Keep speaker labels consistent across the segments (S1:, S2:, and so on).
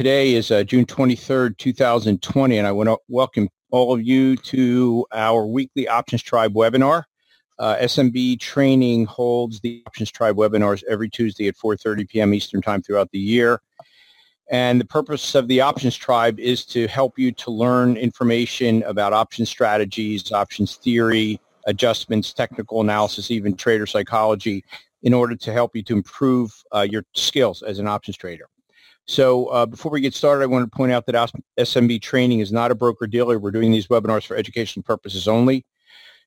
S1: today is uh, June 23rd, 2020, and I want to welcome all of you to our weekly Options Tribe webinar. Uh, SMB Training holds the Options Tribe webinars every Tuesday at 4.30 p.m. Eastern Time throughout the year. And the purpose of the Options Tribe is to help you to learn information about option strategies, options theory, adjustments, technical analysis, even trader psychology in order to help you to improve uh, your skills as an options trader. So uh, before we get started, I want to point out that SMB Training is not a broker-dealer. We're doing these webinars for educational purposes only.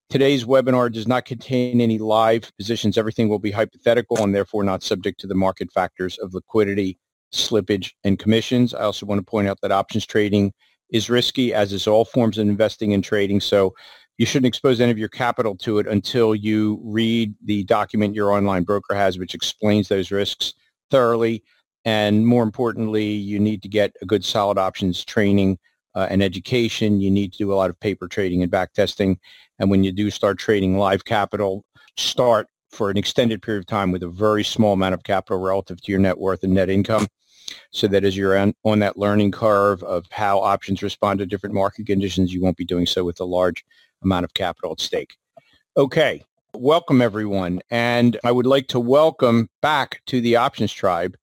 S1: Today's webinar does not contain any live positions. Everything will be hypothetical and therefore not subject to the market factors of liquidity, slippage, and commissions. I also want to point out that options trading is risky, as is all forms of investing and trading. So you shouldn't expose any of your capital to it until you read the document your online broker has, which explains those risks thoroughly. And more importantly, you need to get a good solid options training uh, and education. You need to do a lot of paper trading and back testing. And when you do start trading live capital, start for an extended period of time with a very small amount of capital relative to your net worth and net income so that as you're on, on that learning curve of how options respond to different market conditions, you won't be doing so with a large amount of capital at stake. Okay, welcome everyone. And I would like to welcome back to the Options Tribe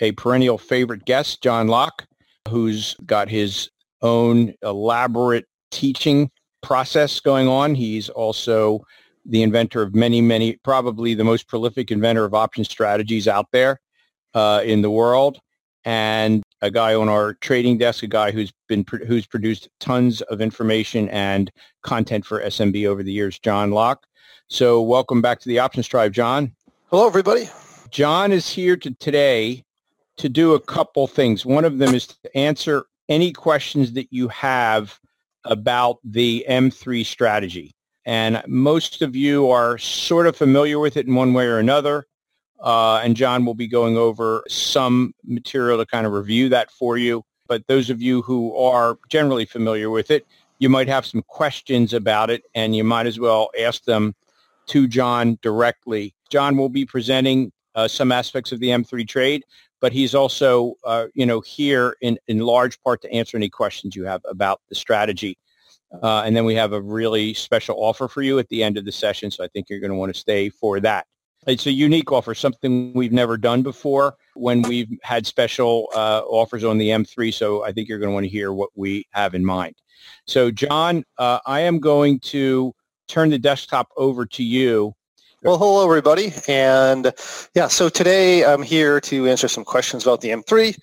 S1: a perennial favorite guest, John Locke, who's got his own elaborate teaching process going on. He's also the inventor of many, many, probably the most prolific inventor of option strategies out there uh, in the world and a guy on our trading desk, a guy who's been who's produced tons of information and content for SMB over the years, John Locke. So welcome back to the Options Tribe, John.
S2: Hello, everybody.
S1: John is here to today to do a couple things. One of them is to answer any questions that you have about the M3 strategy. And most of you are sort of familiar with it in one way or another. Uh, and John will be going over some material to kind of review that for you. But those of you who are generally familiar with it, you might have some questions about it, and you might as well ask them to John directly. John will be presenting uh, some aspects of the M3 trade, but he's also, uh, you know, here in, in large part to answer any questions you have about the strategy. Uh, and then we have a really special offer for you at the end of the session, so I think you're going to want to stay for that. It's a unique offer, something we've never done before when we've had special uh, offers on the M3. So I think you're going to want to hear what we have in mind. So John, uh, I am going to turn the desktop over to you.
S2: Well, hello everybody, and yeah, so today I'm here to answer some questions about the M3.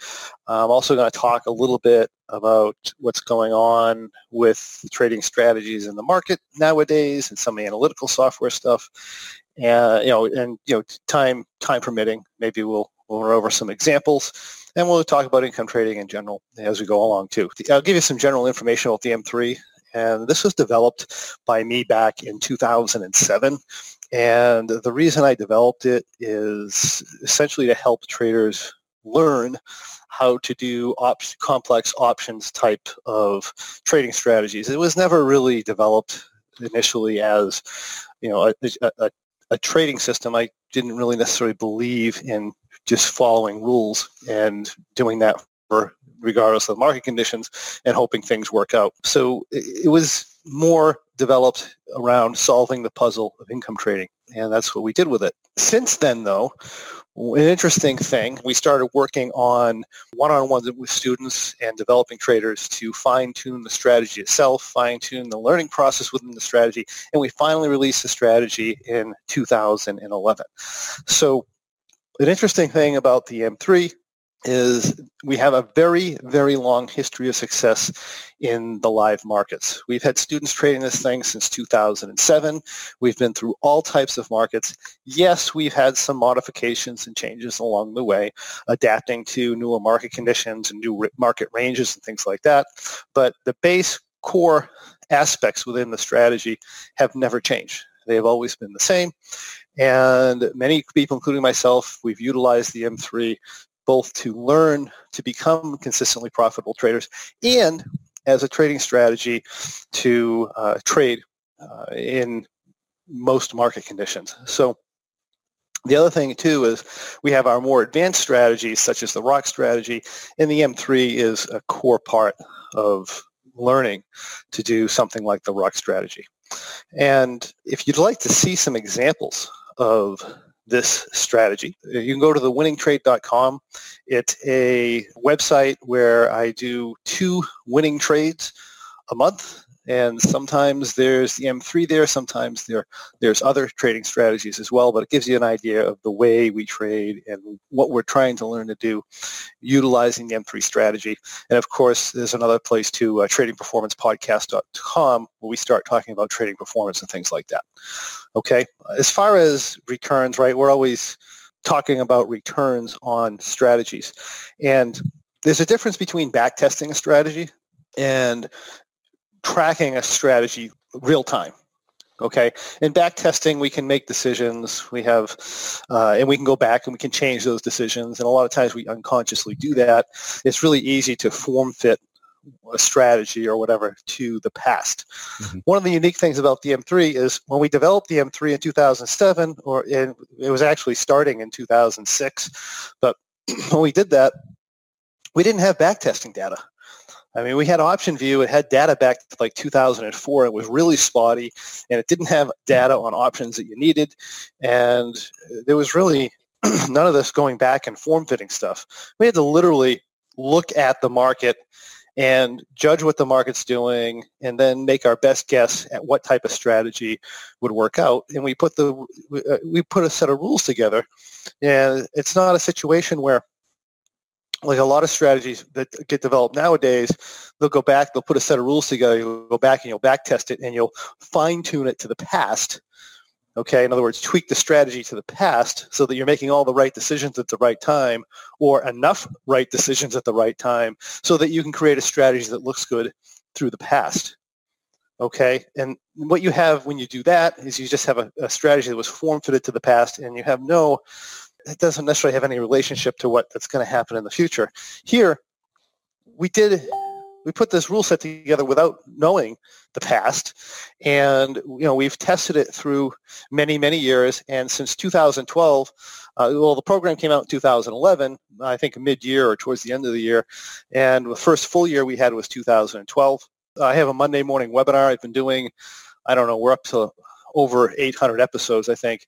S2: I'm also going to talk a little bit about what's going on with trading strategies in the market nowadays and some analytical software stuff and you know, and you know, time time permitting, maybe we'll we'll run over some examples, and we'll talk about income trading in general as we go along too. I'll give you some general information about the M3, and this was developed by me back in 2007. And the reason I developed it is essentially to help traders learn how to do op- complex options type of trading strategies. It was never really developed initially as you know a, a, a trading system, I didn't really necessarily believe in just following rules and doing that for regardless of market conditions and hoping things work out. So it was more developed around solving the puzzle of income trading, and that's what we did with it. Since then, though, an interesting thing, we started working on one-on-ones with students and developing traders to fine-tune the strategy itself, fine-tune the learning process within the strategy, and we finally released the strategy in 2011. So an interesting thing about the M3 is we have a very, very long history of success in the live markets. We've had students trading this thing since 2007. We've been through all types of markets. Yes, we've had some modifications and changes along the way, adapting to newer market conditions and new market ranges and things like that. But the base core aspects within the strategy have never changed. They have always been the same. And many people, including myself, we've utilized the M3 both to learn to become consistently profitable traders and as a trading strategy to uh, trade uh, in most market conditions. So The other thing too is we have our more advanced strategies such as the rock strategy and the M3 is a core part of learning to do something like the rock strategy. And if you'd like to see some examples of this strategy. You can go to thewinningtrade.com. It's a website where I do two winning trades a month and sometimes there's the M3 there, sometimes there there's other trading strategies as well, but it gives you an idea of the way we trade and what we're trying to learn to do utilizing the M3 strategy. And of course, there's another place to uh, tradingperformancepodcast.com, where we start talking about trading performance and things like that. Okay, as far as returns, right, we're always talking about returns on strategies. And there's a difference between backtesting a strategy and tracking a strategy real time. Okay, in back testing, we can make decisions. We have, uh, and we can go back and we can change those decisions. And a lot of times we unconsciously do that. It's really easy to form fit a strategy or whatever to the past. Mm-hmm. One of the unique things about the M3 is when we developed the M3 in 2007, or in, it was actually starting in 2006, but when we did that, we didn't have backtesting data. I mean, we had OptionVue. It had data back to like 2004. It was really spotty, and it didn't have data on options that you needed. And there was really none of this going back and form fitting stuff. We had to literally look at the market and judge what the market's doing and then make our best guess at what type of strategy would work out and we put the we uh, put a set of rules together and it's not a situation where like a lot of strategies that get developed nowadays, they'll go back, they'll put a set of rules together, you'll go back and you'll back test it and you'll fine tune it to the past. Okay, in other words, tweak the strategy to the past so that you're making all the right decisions at the right time or enough right decisions at the right time so that you can create a strategy that looks good through the past. Okay, and what you have when you do that is you just have a, a strategy that was form fitted to the past and you have no it doesn't necessarily have any relationship to what that's going to happen in the future. Here, we did we put this rule set together without knowing the past, and you know we've tested it through many many years, and since 2012. Uh, well, the program came out in 2011, I think mid-year or towards the end of the year, and the first full year we had was 2012. I have a Monday morning webinar I've been doing. I don't know, we're up to over 800 episodes, I think.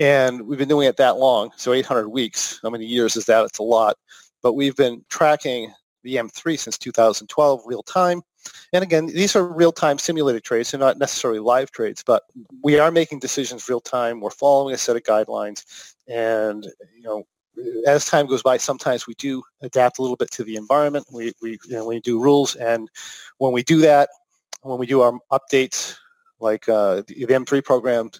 S2: And we've been doing it that long, so 800 weeks. How many years is that? It's a lot. But we've been tracking the M3 since 2012 real time. And again, these are real-time simulated trades. They're not necessarily live trades, but we are making decisions real time. We're following a set of guidelines. And, you know, as time goes by, sometimes we do adapt a little bit to the environment. We, we, you know, we do rules. And when we do that, when we do our updates like uh, the, the M3 program,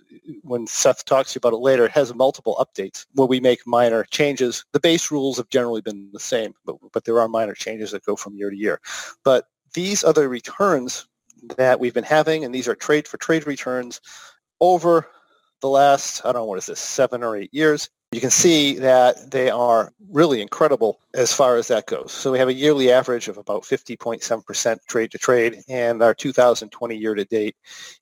S2: when Seth talks to you about it later, has multiple updates where we make minor changes. The base rules have generally been the same, but, but there are minor changes that go from year to year. But these are the returns that we've been having, and these are trade for trade returns over the last, I don't know, what is this, seven or eight years. You can see that they are really incredible as far as that goes. So we have a yearly average of about 50.7% trade to trade, and our 2020 year to date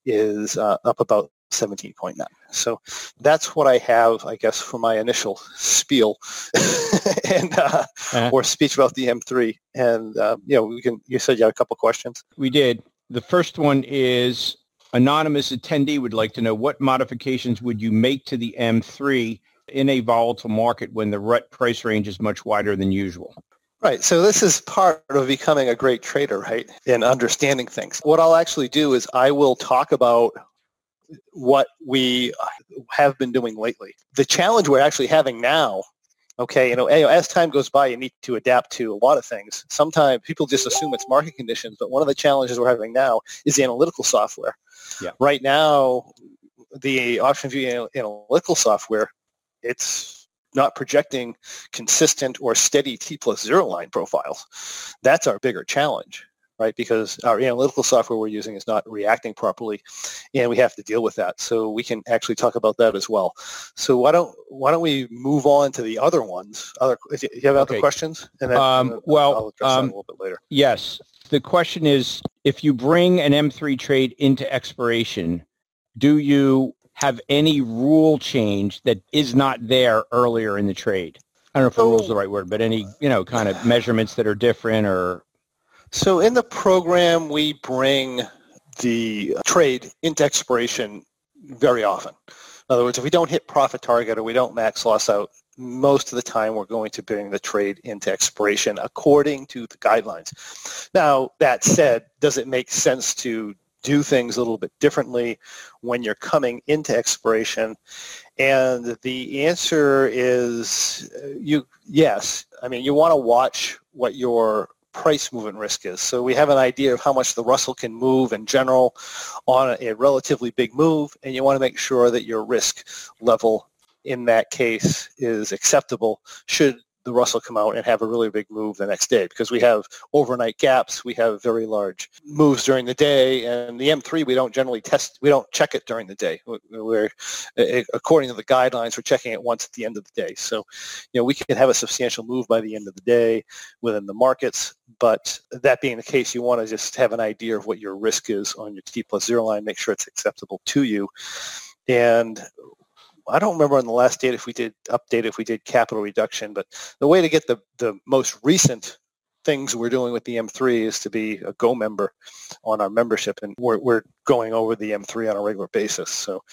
S2: is uh, up about 17.9. So that's what I have, I guess, for my initial spiel and uh, uh-huh. or speech about the M3. And uh, you know, we can. You said you had a couple questions.
S1: We did. The first one is anonymous attendee would like to know what modifications would you make to the M3 in a volatile market when the rut price range is much wider than usual.
S2: Right. So this is part of becoming a great trader, right? And understanding things. What I'll actually do is I will talk about what we have been doing lately. The challenge we're actually having now, okay, you know, as time goes by, you need to adapt to a lot of things. Sometimes people just assume it's market conditions, but one of the challenges we're having now is the analytical software. Yeah. Right now, the OptionVue analytical software it's not projecting consistent or steady T plus zero line profiles. That's our bigger challenge, right? Because our analytical software we're using is not reacting properly, and we have to deal with that. So we can actually talk about that as well. So why don't why don't we move on to the other ones? Other, if you have other okay. questions,
S1: and then um, well, um, a little bit later. Yes, the question is: if you bring an M3 trade into expiration, do you have any rule change that is not there earlier in the trade? I don't know if rule is the oh. right word, but any, you know, kind of measurements that are different or...
S2: So in the program, we bring the trade into expiration very often. In other words, if we don't hit profit target or we don't max loss out, most of the time we're going to bring the trade into expiration according to the guidelines. Now, that said, does it make sense to do things a little bit differently when you're coming into expiration? And the answer is uh, you yes. I mean, you want to watch what your price movement risk is. So we have an idea of how much the Russell can move in general on a, a relatively big move, and you want to make sure that your risk level in that case is acceptable should the Russell come out and have a really big move the next day because we have overnight gaps, we have very large moves during the day, and the M3 we don't generally test, we don't check it during the day. We're according to the guidelines, we're checking it once at the end of the day. So, you know, we can have a substantial move by the end of the day within the markets, but that being the case, you want to just have an idea of what your risk is on your T plus zero line, make sure it's acceptable to you. And I don't remember on the last date if we did update if we did capital reduction, but the way to get the, the most recent things we're doing with the M3 is to be a Go member on our membership, and we're, we're going over the M3 on a regular basis. So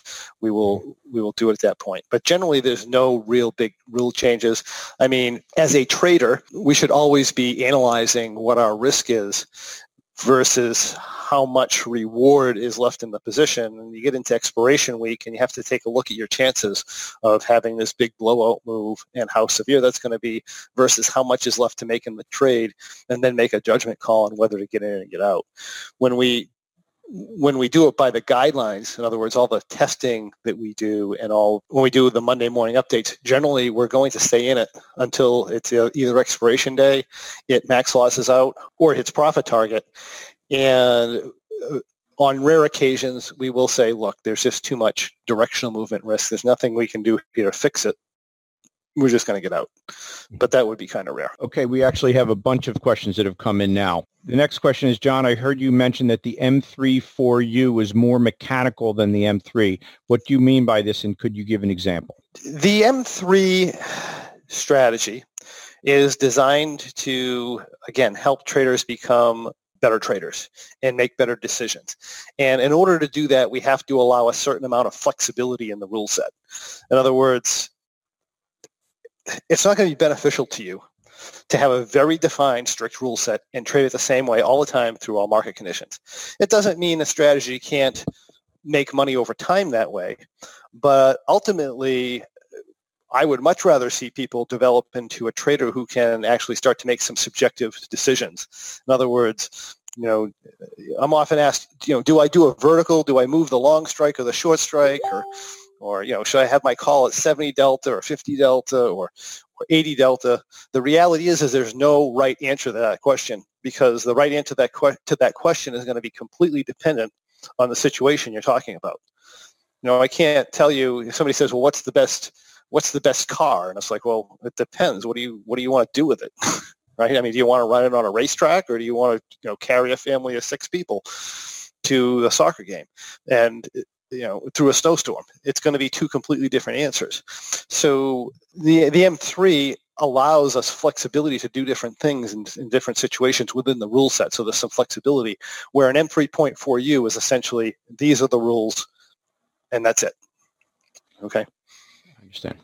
S2: we will mm-hmm. we will do it at that point. But generally, there's no real big rule changes. I mean, as a trader, we should always be analyzing what our risk is versus how much reward is left in the position. And you get into expiration week and you have to take a look at your chances of having this big blowout move and how severe that's going to be versus how much is left to make in the trade and then make a judgment call on whether to get in and get out. When we when we do it by the guidelines, in other words, all the testing that we do and all, when we do the Monday morning updates, generally we're going to stay in it until it's either expiration day, it max losses out, or it hits profit target. And uh, on rare occasions, we will say, look, there's just too much directional movement risk. There's nothing we can do here to fix it we're just going to get out. Mm-hmm. But that would be kind of rare.
S1: Okay, we actually have a bunch of questions that have come in now. The next question is, John, I heard you mention that the M3 4U is more mechanical than the M3. What do you mean by this, and could you give an example?
S2: The M3 strategy is designed to, again, help traders become better traders and make better decisions. And in order to do that, we have to allow a certain amount of flexibility in the rule set. In other words, it's not going to be beneficial to you to have a very defined strict rule set and trade it the same way all the time through all market conditions. It doesn't mean a strategy can't make money over time that way, but ultimately I would much rather see people develop into a trader who can actually start to make some subjective decisions. In other words, you know, I'm often asked, you know, do I do a vertical? Do I move the long strike or the short strike? Or or you know should I have my call at 70 delta or 50 delta or, or 80 delta? The reality is is there's no right answer to that question because the right answer to that que- to that question is going to be completely dependent on the situation you're talking about. You know I can't tell you if somebody says well what's the best what's the best car? And it's like well it depends. What do you what do you want to do with it? Right? I mean do you want to run it on a racetrack or do you want to you know carry a family of six people to a soccer game? And you know through a snowstorm. It's going to be two completely different answers. So the the m3 allows us flexibility to do different things in, in different situations within the rule set. So there's some flexibility where an m3.4u is essentially these are the rules and that's it. Okay?
S1: I understand.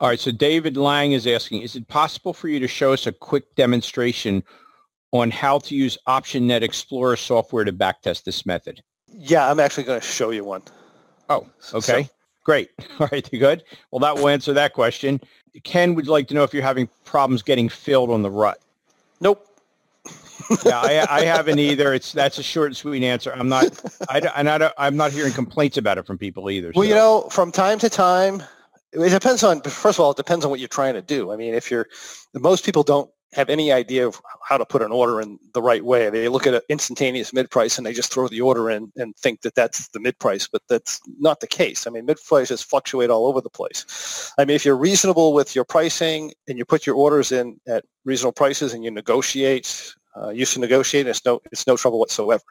S1: All right so david lang is asking is it possible for you to show us a quick demonstration on how to use optionnet explorer software to backtest this method?
S2: Yeah i'm actually going to show you one
S1: Oh, okay. So, Great. All right, good. Well, that will answer that question. Ken would like to know if you're having problems getting filled on the rut.
S2: Nope.
S1: yeah, I, I, haven't either. It's that's a short and sweet answer. I'm not. I, I'm not. I'm not hearing complaints about it from people either.
S2: Well, so. you know, from time to time, it depends on. First of all, it depends on what you're trying to do. I mean, if you're, most people don't have any idea of how to put an order in the right way. They look at an instantaneous mid price and they just throw the order in and think that that's the mid price, but that's not the case. I mean, mid prices fluctuate all over the place. I mean, if you're reasonable with your pricing and you put your orders in at reasonable prices and you negotiate, uh, used to negotiate, it's no it's no trouble whatsoever.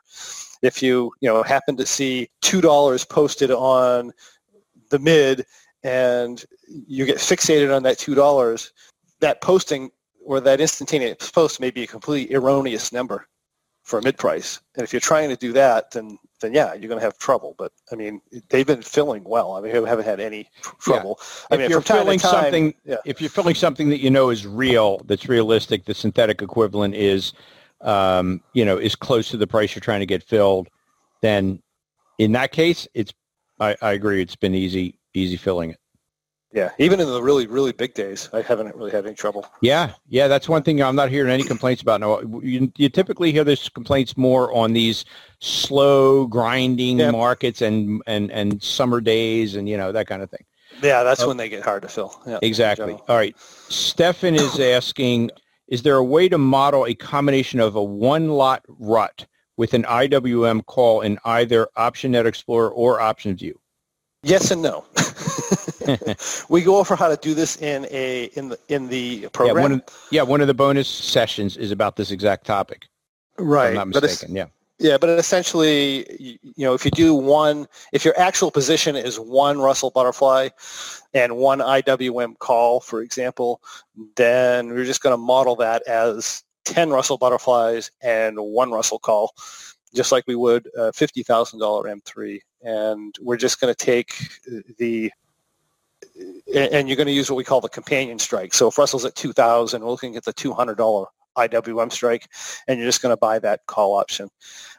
S2: If you you know happen to see two dollars posted on the mid and you get fixated on that two dollars, that posting or that instantaneous post may be a completely erroneous number for a mid price. And if you're trying to do that, then then yeah, you're going to have trouble. But I mean, they've been filling well. I mean, we haven't had any trouble.
S1: Yeah.
S2: I
S1: if
S2: mean,
S1: you're filling
S2: time,
S1: something,
S2: yeah.
S1: if you're filling something that you know is real, that's realistic, the synthetic equivalent is, um, you know, is close to the price you're trying to get filled, then in that case, it's. I, I agree. It's been easy, easy filling it.
S2: Yeah, even in the really, really big days, I haven't really had any trouble.
S1: Yeah, yeah, that's one thing I'm not hearing any complaints about. No, you, you typically hear those complaints more on these slow grinding
S2: Yeah.
S1: markets and, and, and summer days and, you know, that kind of thing.
S2: Yeah, that's
S1: Oh.
S2: when they get hard to fill. Yeah,
S1: Exactly. All right. Stefan is asking, is there a way to model a combination of a one-lot rut with an IWM call in either OptionNet Explorer or OptionVue?
S2: Yes and no. we go over how to do this in a in the in the
S1: Yeah
S2: program.
S1: one, of, yeah, one of the bonus sessions is about this exact topic. if
S2: right,
S1: I'm not mistaken. Yeah.
S2: yeah, but essentially, you, know, if you do one, if your actual position is one Russell butterfly and one IWM call, for example, then we're just going to model that as ten Russell butterflies and one Russell call, just like we would a fifty thousand dollar M3, and we're just going to take uh, the and you're going to use what we call the companion strike. So if Russell's at 2,000, we're looking at the $200 IWM strike, and you're just going to buy that call option.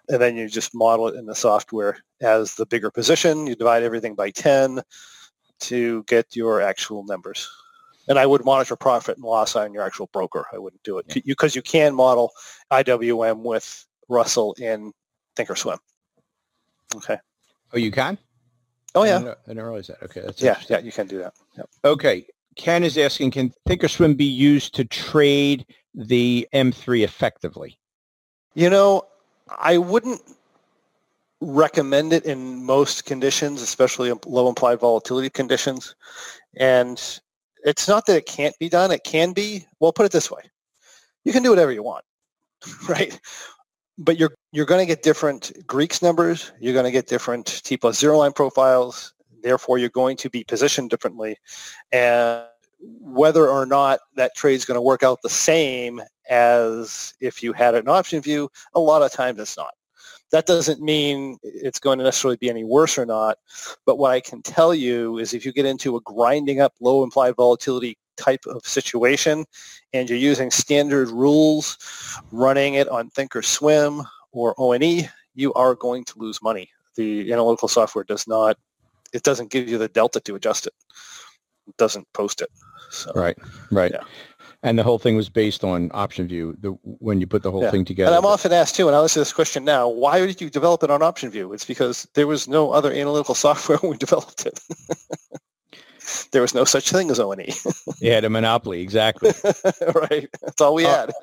S2: And then you just model it in the software as the bigger position. You divide everything by 10 to get your actual numbers. And I would monitor profit and loss on your actual broker. I wouldn't do it because you can model IWM with Russell in Thinkorswim. Okay.
S1: Oh, you can?
S2: Oh
S1: I
S2: yeah.
S1: didn't, know- I didn't realize that. Okay. That's
S2: Yeah, yeah, you can do that. Yep.
S1: Okay. Ken is asking, can Thinkorswim be used to trade the M3 effectively?
S2: You know, I wouldn't recommend it in most conditions, especially low implied volatility conditions. And it's not that it can't be done. It can be. Well, put it this way. You can do whatever you want, right? But you're you're going to get different Greeks numbers. You're going to get different T plus zero line profiles. Therefore, you're going to be positioned differently. And whether or not that trade's going to work out the same as if you had an OptionVue, a lot of times it's not. That doesn't mean it's going to necessarily be any worse or not. But what I can tell you is if you get into a grinding up low implied volatility type of situation and you're using standard rules, running it on Thinkorswim or ONE, you are going to lose money. The analytical software does not, it doesn't give you the delta to adjust it. It doesn't post it. So,
S1: Right. Right.
S2: Yeah.
S1: And the whole thing was based on OptionVue the, when you put the whole
S2: Yeah.
S1: thing together.
S2: And I'm often asked too, and I'll answer this question now, why did you develop it on OptionVue? It's because there was no other analytical software when we developed it. there was no such thing as O&E.
S1: You had a monopoly. Exactly.
S2: right. That's all we
S1: Uh,
S2: had.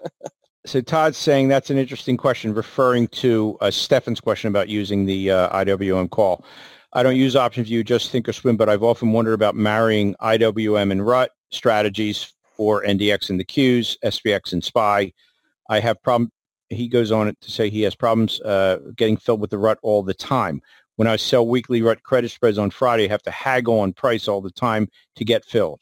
S1: So Todd's saying that's an interesting question, referring to uh, Stefan's question about using the uh, IWM call. I don't use OptionVue, just Thinkorswim, but I've often wondered about marrying IWM and RUT strategies for NDX and the Qs, SPX and SPY. I have problem. He goes on to say he has problems uh, getting filled with the RUT all the time. When I sell weekly RUT credit spreads on Friday, I have to haggle on price all the time to get filled.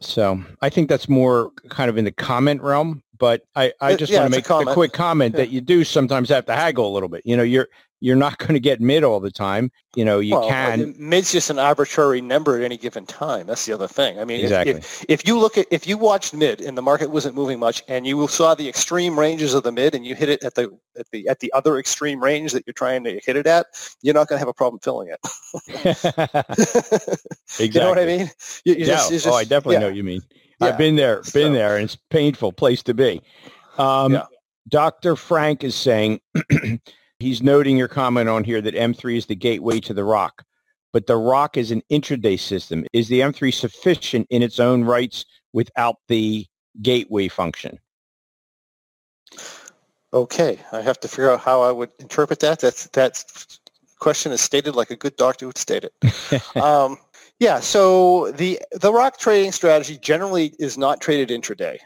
S1: So I think that's more kind of in the comment realm, but I, I
S2: Uh,
S1: just
S2: yeah,
S1: want to make
S2: a
S1: a quick comment
S2: Yeah.
S1: that you do sometimes have to haggle a little bit. You know, you're you're not going to get mid all the time. You know, you
S2: well,
S1: can.
S2: mid's just an arbitrary number at any given time. That's the other thing. I mean, if-
S1: Exactly.
S2: if, if you look at if you watched mid and the market wasn't moving much, and you saw the extreme ranges of the mid, and you hit it at the at the at the other extreme range that you're trying to hit it at, you're not going to have a problem filling it.
S1: exactly.
S2: You know what I mean? You,
S1: Yeah.
S2: just- you
S1: oh, I definitely
S2: yeah.
S1: know what you mean.
S2: Yeah.
S1: I've been there, been
S2: So-
S1: there, and it's a painful place to be. Um,
S2: Yeah.
S1: Dr. Frank is saying he's noting your comment on here that M3 is the gateway to the rock, but the rock is an intraday system. Is the M3 sufficient in its own rights without the gateway function?
S2: Okay, I have to figure out how I would interpret that. That's that question is stated like a good doctor would state it. um, yeah, so the the rock trading strategy generally is not traded intraday.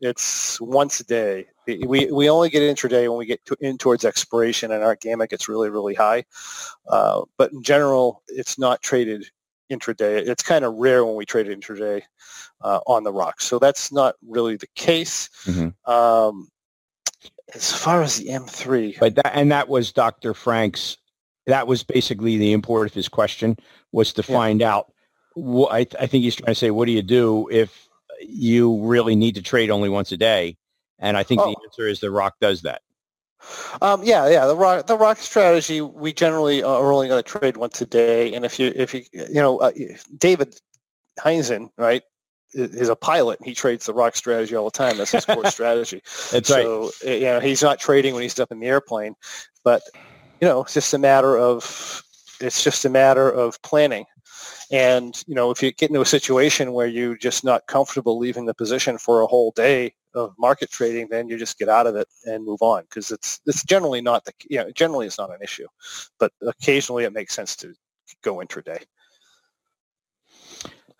S2: It's once a day. We, we only get intraday when we get to, in towards expiration and our gamma gets really, really high. Uh, but in general, it's not traded intraday. It's kind of rare when we trade intraday uh, on the rocks. So that's not really the case. Mm-hmm. Um, as far as the M3.
S1: But that, and that was Dr. Frank's, that was basically the import of his question was to yeah. find out what, I, I think he's trying to say, what do you do if you really need to trade only once a day? And I think oh. the answer is the rock does that.
S2: Um, yeah, yeah. The rock, the rock strategy, we generally are only going to trade once a day. And if you, if you, you know, uh, David Heinzen, right, is a pilot. He trades the rock strategy all the time. That's his core strategy.
S1: That's
S2: so,
S1: right.
S2: You know, he's not trading when he's up in the airplane, but you know, it's just a matter of it's just a matter of planning. And you know, if you get into a situation where you're just not comfortable leaving the position for a whole day of market trading, then you just get out of it and move on because it's it's generally not the you know, generally it's not an issue, but occasionally it makes sense to go intraday.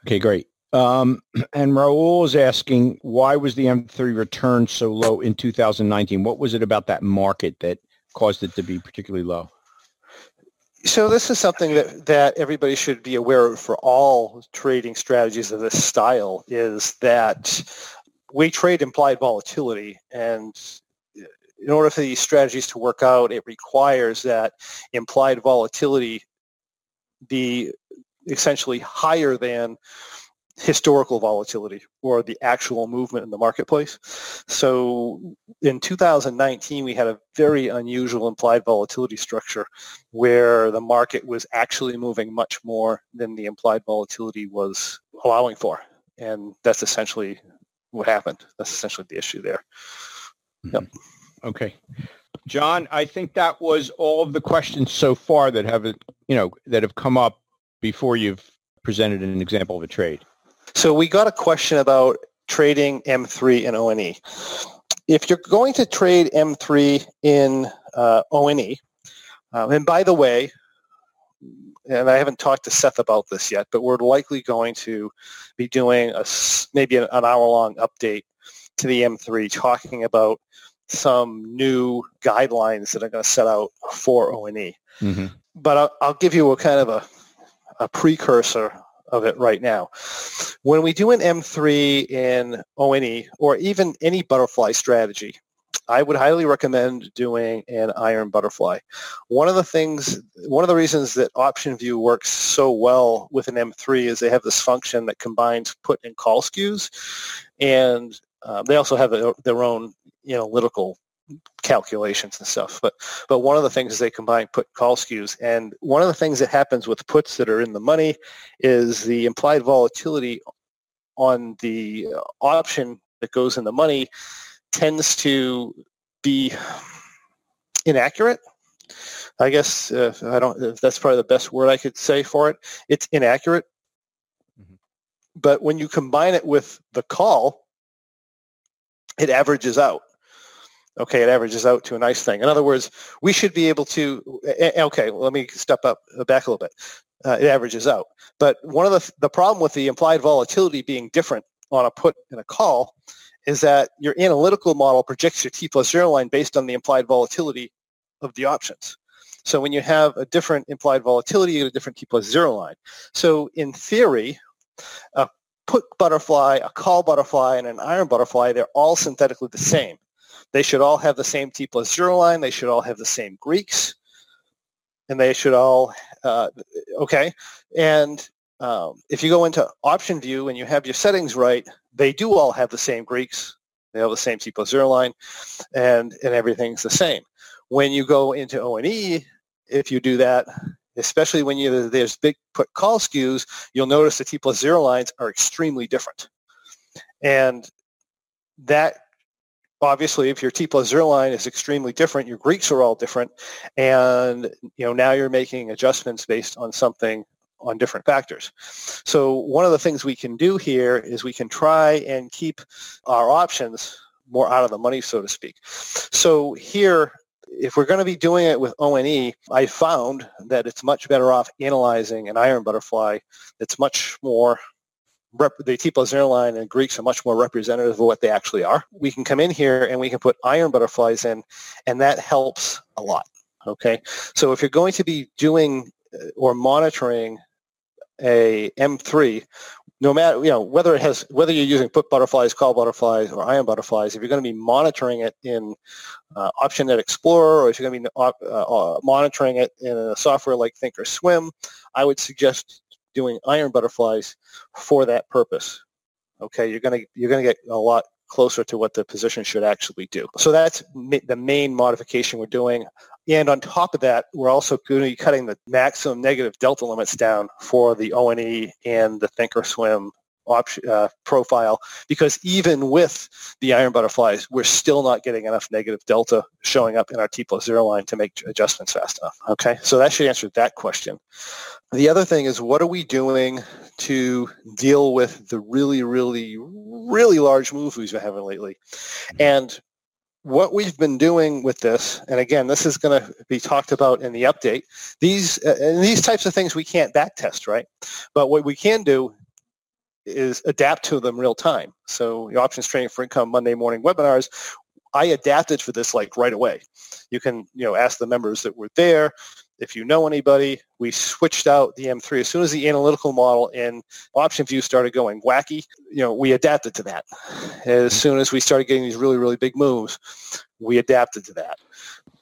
S1: Okay, great. Um, and Raul is asking, why was the M3 return so low in 2019? What was it about that market that caused it to be particularly low?
S2: So this is something that, that everybody should be aware of for all trading strategies of this style is that we trade implied volatility and uh, in order for these strategies to work out, it requires that implied volatility be essentially higher than historical volatility or the actual movement in the marketplace. So in 2019, we had a very unusual implied volatility structure where the market was actually moving much more than the implied volatility was allowing for. And that's essentially what happened. That's essentially the issue there.
S1: Yep. Okay. John, I think that was all of the questions so far that have, you know, that have come up before you've presented an example of a trade.
S2: So we got a question about trading M3 and ONE. If you're going to trade M3 in uh, ONE, um, and by the way, and I haven't talked to Seth about this yet, but we're likely going to be doing a maybe an, hour-long update to the M3 talking about some new guidelines that are going to set out for ONE. Mm-hmm. But I'll, I'll, give you a kind of a, a precursor of it right now. When we do an M3 in ONE or even any butterfly strategy, I would highly recommend doing an iron butterfly. One of the things, one of the reasons that OptionVue works so well with an M3 is they have this function that combines put and call skews, and uh, they also have a, their own analytical calculations and stuff. But but one of the things is they combine put call skews, and one of the things that happens with puts that are in the money is the implied volatility on the option that goes in the money tends to be inaccurate. I guess uh, I don't. If that's probably the best word I could say for it. It's inaccurate. Mm-hmm. But when you combine it with the call, it averages out okay, it averages out to a nice thing. In other words, we should be able to, okay, well, let me step up uh, back a little bit. Uh, it averages out. But one of the, the problem with the implied volatility being different on a put and a call is that your analytical model projects your T plus zero line based on the implied volatility of the options. So when you have a different implied volatility, you get a different T plus zero line. So in theory, a put butterfly, a call butterfly, and an iron butterfly, they're all synthetically the same. They should all have the same T plus zero line. They should all have the same Greeks. And they should all, uh, okay. And um, if you go into OptionVue and you have your settings right, they do all have the same Greeks. They have the same T plus zero line and, and everything's the same. When you go into ONE, if you do that, especially when you, there's big put call skews, you'll notice the T plus zero lines are extremely different. And that obviously if your T plus zero line is extremely different, your Greeks are all different, and you know now you're making adjustments based on something on different factors. So one of the things we can do here is we can try and keep our options more out of the money, so to speak. So here, if we're going to be doing it with ONE, I found that it's much better off analyzing an iron butterfly that's much more the T plus zero line and Greeks are much more representative of what they actually are. We can come in here and we can put iron butterflies in, and that helps a lot. Okay, so if you're going to be doing uh, or monitoring a M3, no matter you know whether it has whether you're using put butterflies, call butterflies, or iron butterflies, if you're going to be monitoring it in uh, OptionNet Explorer, or if you're going to be uh, uh, monitoring it in a software like Thinkorswim, I would suggest doing iron butterflies for that purpose. Okay, you're going to you're going to get a lot closer to what the position should actually do. So that's the main modification we're doing. And on top of that, we're also going to be cutting the maximum negative delta limits down for the ONE and the Thinkorswim option, uh, profile because even with the iron butterflies, we're still not getting enough negative delta showing up in our T plus zero line to make adjustments fast enough. Okay, so that should answer that question. The other thing is what are we doing to deal with the really, really, really large moves we've been having lately? And what we've been doing with this, and again, this is going to be talked about in the update. These uh, and these types of things we can't backtest, right? But what we can do is adapt to them real time. So the options training for income Monday morning webinars, I adapted for this like right away. You can you know ask the members that were there if you know anybody. We switched out the M3 as soon as the analytical model in OptionVue started going wacky. You know we adapted to that. As mm-hmm. soon as we started getting these really really big moves, we adapted to that.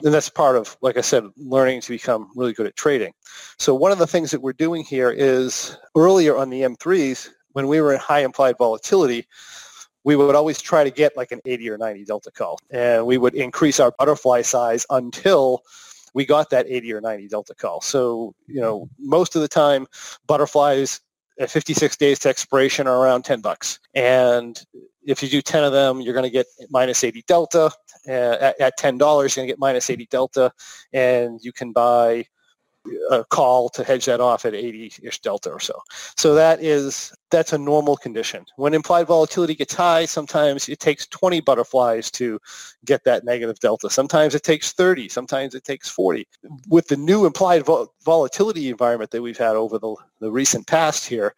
S2: And that's part of, like I said, learning to become really good at trading. So one of the things that we're doing here is earlier on the M3s, when we were in high implied volatility, we would always try to get like an 80 or 90 delta call. And we would increase our butterfly size until we got that 80 or 90 delta call. So, you know, most of the time butterflies at 56 days to expiration are around 10 bucks. And if you do 10 of them, you're going to get minus 80 delta. Uh, at, at $10, you're going to get minus 80 delta. And you can buy a call to hedge that off at 80-ish delta or so. So that is that's a normal condition. When implied volatility gets high, sometimes it takes 20 butterflies to get that negative delta. Sometimes it takes 30. Sometimes it takes 40. With the new implied vol- volatility environment that we've had over the, the recent past here,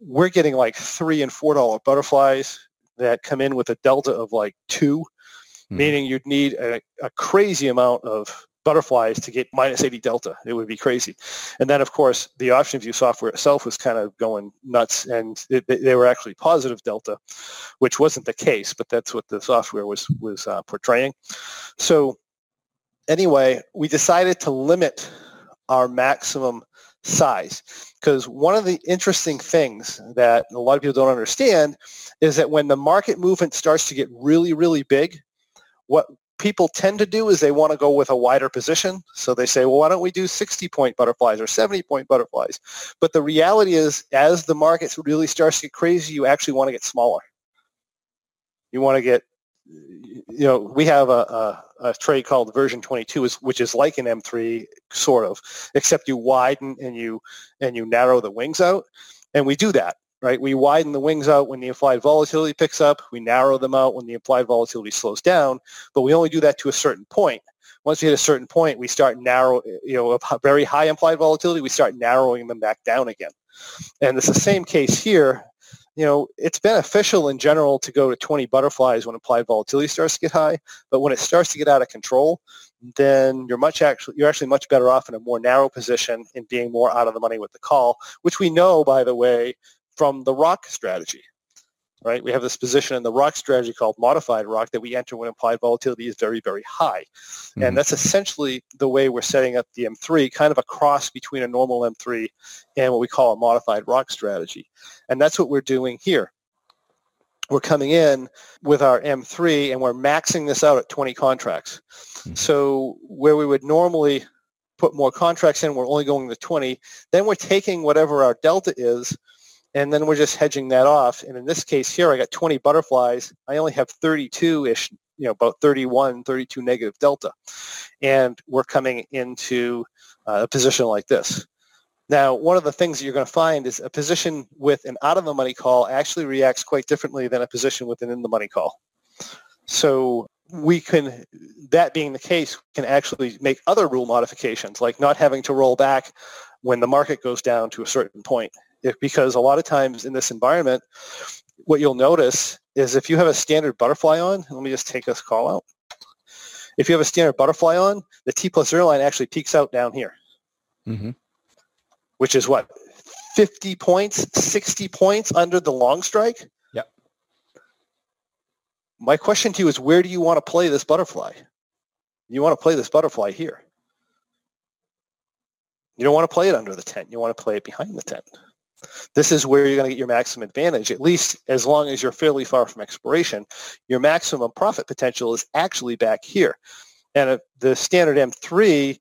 S2: we're getting like three and four dollar butterflies that come in with a delta of like two, mm-hmm. meaning you'd need a, a crazy amount of butterflies to get minus 80 delta. It would be crazy. And then, of course, the OptionVue software itself was kind of going nuts, and it, they were actually positive delta, which wasn't the case, but that's what the software was was uh, portraying. So anyway, we decided to limit our maximum size because one of the interesting things that a lot of people don't understand is that when the market movement starts to get really, really big, what people tend to do is they want to go with a wider position. So they say, well, why don't we do 60 point butterflies or 70 point butterflies? But the reality is as the market really starts to get crazy, you actually want to get smaller. You want to get, you know, we have a, a, a trade called version 22, which is like an M3 sort of, except you widen and you, and you narrow the wings out. And we do that right? We widen the wings out when the implied volatility picks up. We narrow them out when the implied volatility slows down, but we only do that to a certain point. Once we hit a certain point, we start narrow, you know, a very high implied volatility, we start narrowing them back down again. And it's the same case here. You know, it's beneficial in general to go to 20 butterflies when implied volatility starts to get high, but when it starts to get out of control, then you're much actually you're actually much better off in a more narrow position in being more out of the money with the call, which we know, by the way, from the rock strategy, right? We have this position in the rock strategy called modified rock that we enter when implied volatility is very, very high. Mm-hmm. And that's essentially the way we're setting up the M3, kind of a cross between a normal M3 and what we call a modified rock strategy. And that's what we're doing here. We're coming in with our M3 and we're maxing this out at 20 contracts. Mm-hmm. So where we would normally put more contracts in, we're only going to 20. Then we're taking whatever our delta is and then we're just hedging that off. And in this case here, I got 20 butterflies. I only have 32-ish, you know, about 31, 32 negative delta. And we're coming into uh, a position like this. Now, one of the things that you're going to find is a position with an out-of-the-money call actually reacts quite differently than a position with an in-the-money call. So we can, that being the case, can actually make other rule modifications, like not having to roll back when the market goes down to a certain point if, because a lot of times in this environment, what you'll notice is if you have a standard butterfly on, let me just take this call out. If you have a standard butterfly on, the T plus zero line actually peaks out down here, mm-hmm. which is what, 50 points, 60 points under the long strike?
S1: Yep.
S2: My question to you is where do you want to play this butterfly? You want to play this butterfly here. You don't want to play it under the tent. You want to play it behind the tent. This is where you're going to get your maximum advantage, at least as long as you're fairly far from expiration. Your maximum profit potential is actually back here. And uh, the standard M3,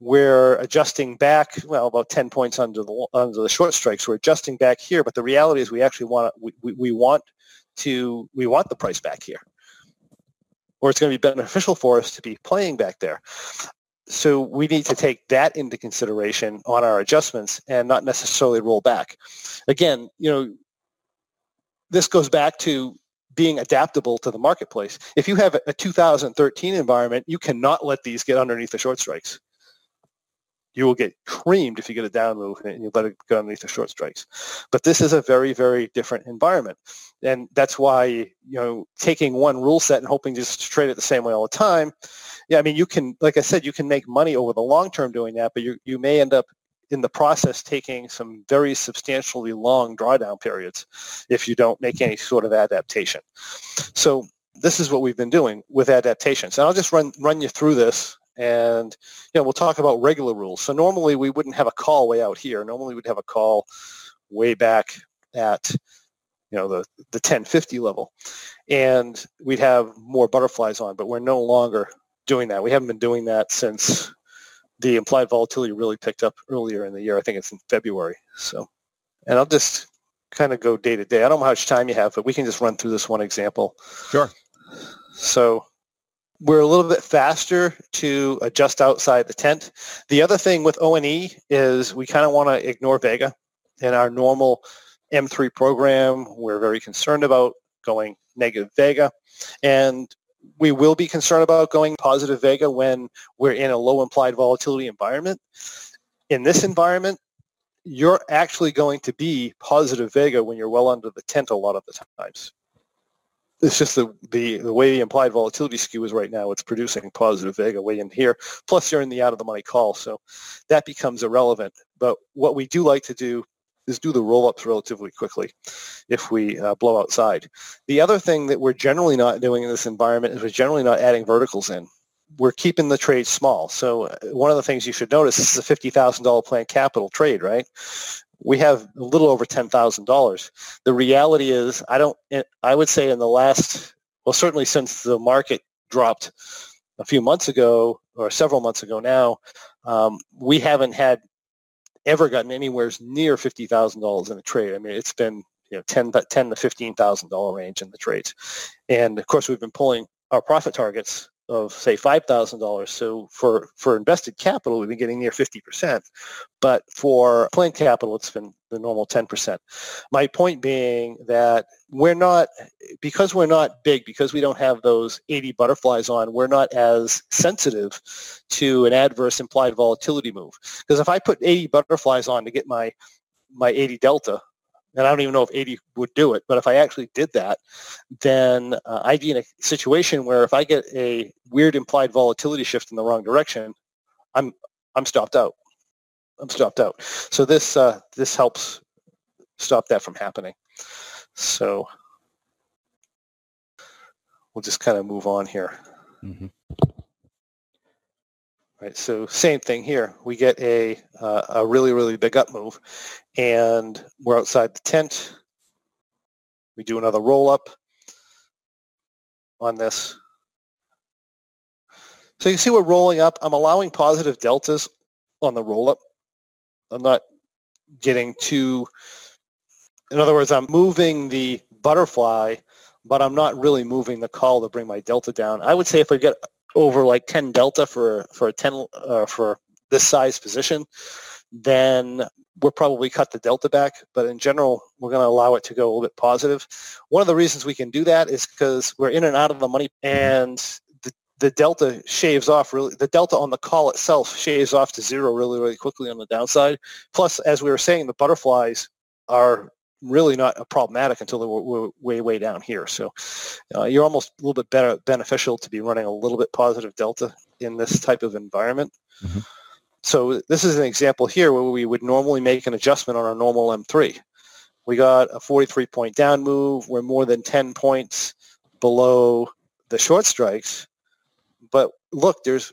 S2: we're adjusting back, well, about 10 points under the, under the short strikes. We're adjusting back here, but the reality is we actually want we, we, we want to, we want the price back here or it's going to be beneficial for us to be playing back there so we need to take that into consideration on our adjustments and not necessarily roll back. Again, you know, this goes back to being adaptable to the marketplace. If you have a 2013 environment, you cannot let these get underneath the short strikes you will get creamed if you get a down move and you let it go underneath the short strikes. But this is a very, very different environment. And that's why, you know, taking one rule set and hoping just to trade it the same way all the time, yeah, I mean, you can, like I said, you can make money over the long term doing that, but you, you may end up in the process taking some very substantially long drawdown periods if you don't make any sort of adaptation. So this is what we've been doing with adaptations. And I'll just run, run you through this and you know, we'll talk about regular rules. So normally we wouldn't have a call way out here. Normally we'd have a call way back at you know the the 1050 level, and we'd have more butterflies on. But we're no longer doing that. We haven't been doing that since the implied volatility really picked up earlier in the year. I think it's in February. So, and I'll just kind of go day to day. I don't know how much time you have, but we can just run through this one example.
S1: Sure.
S2: So we're a little bit faster to adjust outside the tent. The other thing with O&E is we kind of want to ignore Vega. In our normal M3 program, we're very concerned about going negative Vega. And we will be concerned about going positive Vega when we're in a low implied volatility environment. In this environment, you're actually going to be positive Vega when you're well under the tent a lot of the times it's just the, the, the way the implied volatility skew is right now. It's producing positive vega way in here. Plus, you're in the out of the money call, so that becomes irrelevant. But what we do like to do is do the roll-ups relatively quickly if we uh, blow outside. The other thing that we're generally not doing in this environment is we're generally not adding verticals in. We're keeping the trade small. So uh, one of the things you should notice, this is a $50,000 planned capital trade, right? We have a little over $10,000. The reality is, I don't, I would say in the last, well, certainly since the market dropped a few months ago or several months ago now, um, we haven't had ever gotten anywhere near $50,000 in a trade. I mean, it's been, you know, 10, 10 to $15,000 range in the trades. And of course, we've been pulling our profit targets of say $5,000. So for, for invested capital, we've been getting near 50%. But for planned capital, it's been the normal 10%. My point being that we're not, because we're not big, because we don't have those 80 butterflies on, we're not as sensitive to an adverse implied volatility move. Because if I put 80 butterflies on to get my my 80 delta, and I don't even know if 80 would do it, but if I actually did that, then uh, I'd be in a situation where if I get a weird implied volatility shift in the wrong direction, I'm I'm stopped out. I'm stopped out. So this uh, this helps stop that from happening. So we'll just kind of move on here. Mm-hmm. Right, so same thing here. We get a uh, a really really big up move, and we're outside the tent. We do another roll up on this. So you see we're rolling up. I'm allowing positive deltas on the roll up. I'm not getting too, in other words, I'm moving the butterfly, but I'm not really moving the call to bring my delta down. I would say if we get over like 10 delta for, for a 10, uh, for this size position, then we'll probably cut the delta back. But in general, we're going to allow it to go a little bit positive. One of the reasons we can do that is because we're in and out of the money and the, the delta shaves off really, the delta on the call itself shaves off to zero really, really quickly on the downside. Plus, as we were saying, the butterflies are really not a problematic until they were way, way down here. So uh, you're almost a little bit better beneficial to be running a little bit positive delta in this type of environment. Mm-hmm. So this is an example here where we would normally make an adjustment on our normal M3. We got a 43 point down move. We're more than 10 points below the short strikes. But look, there's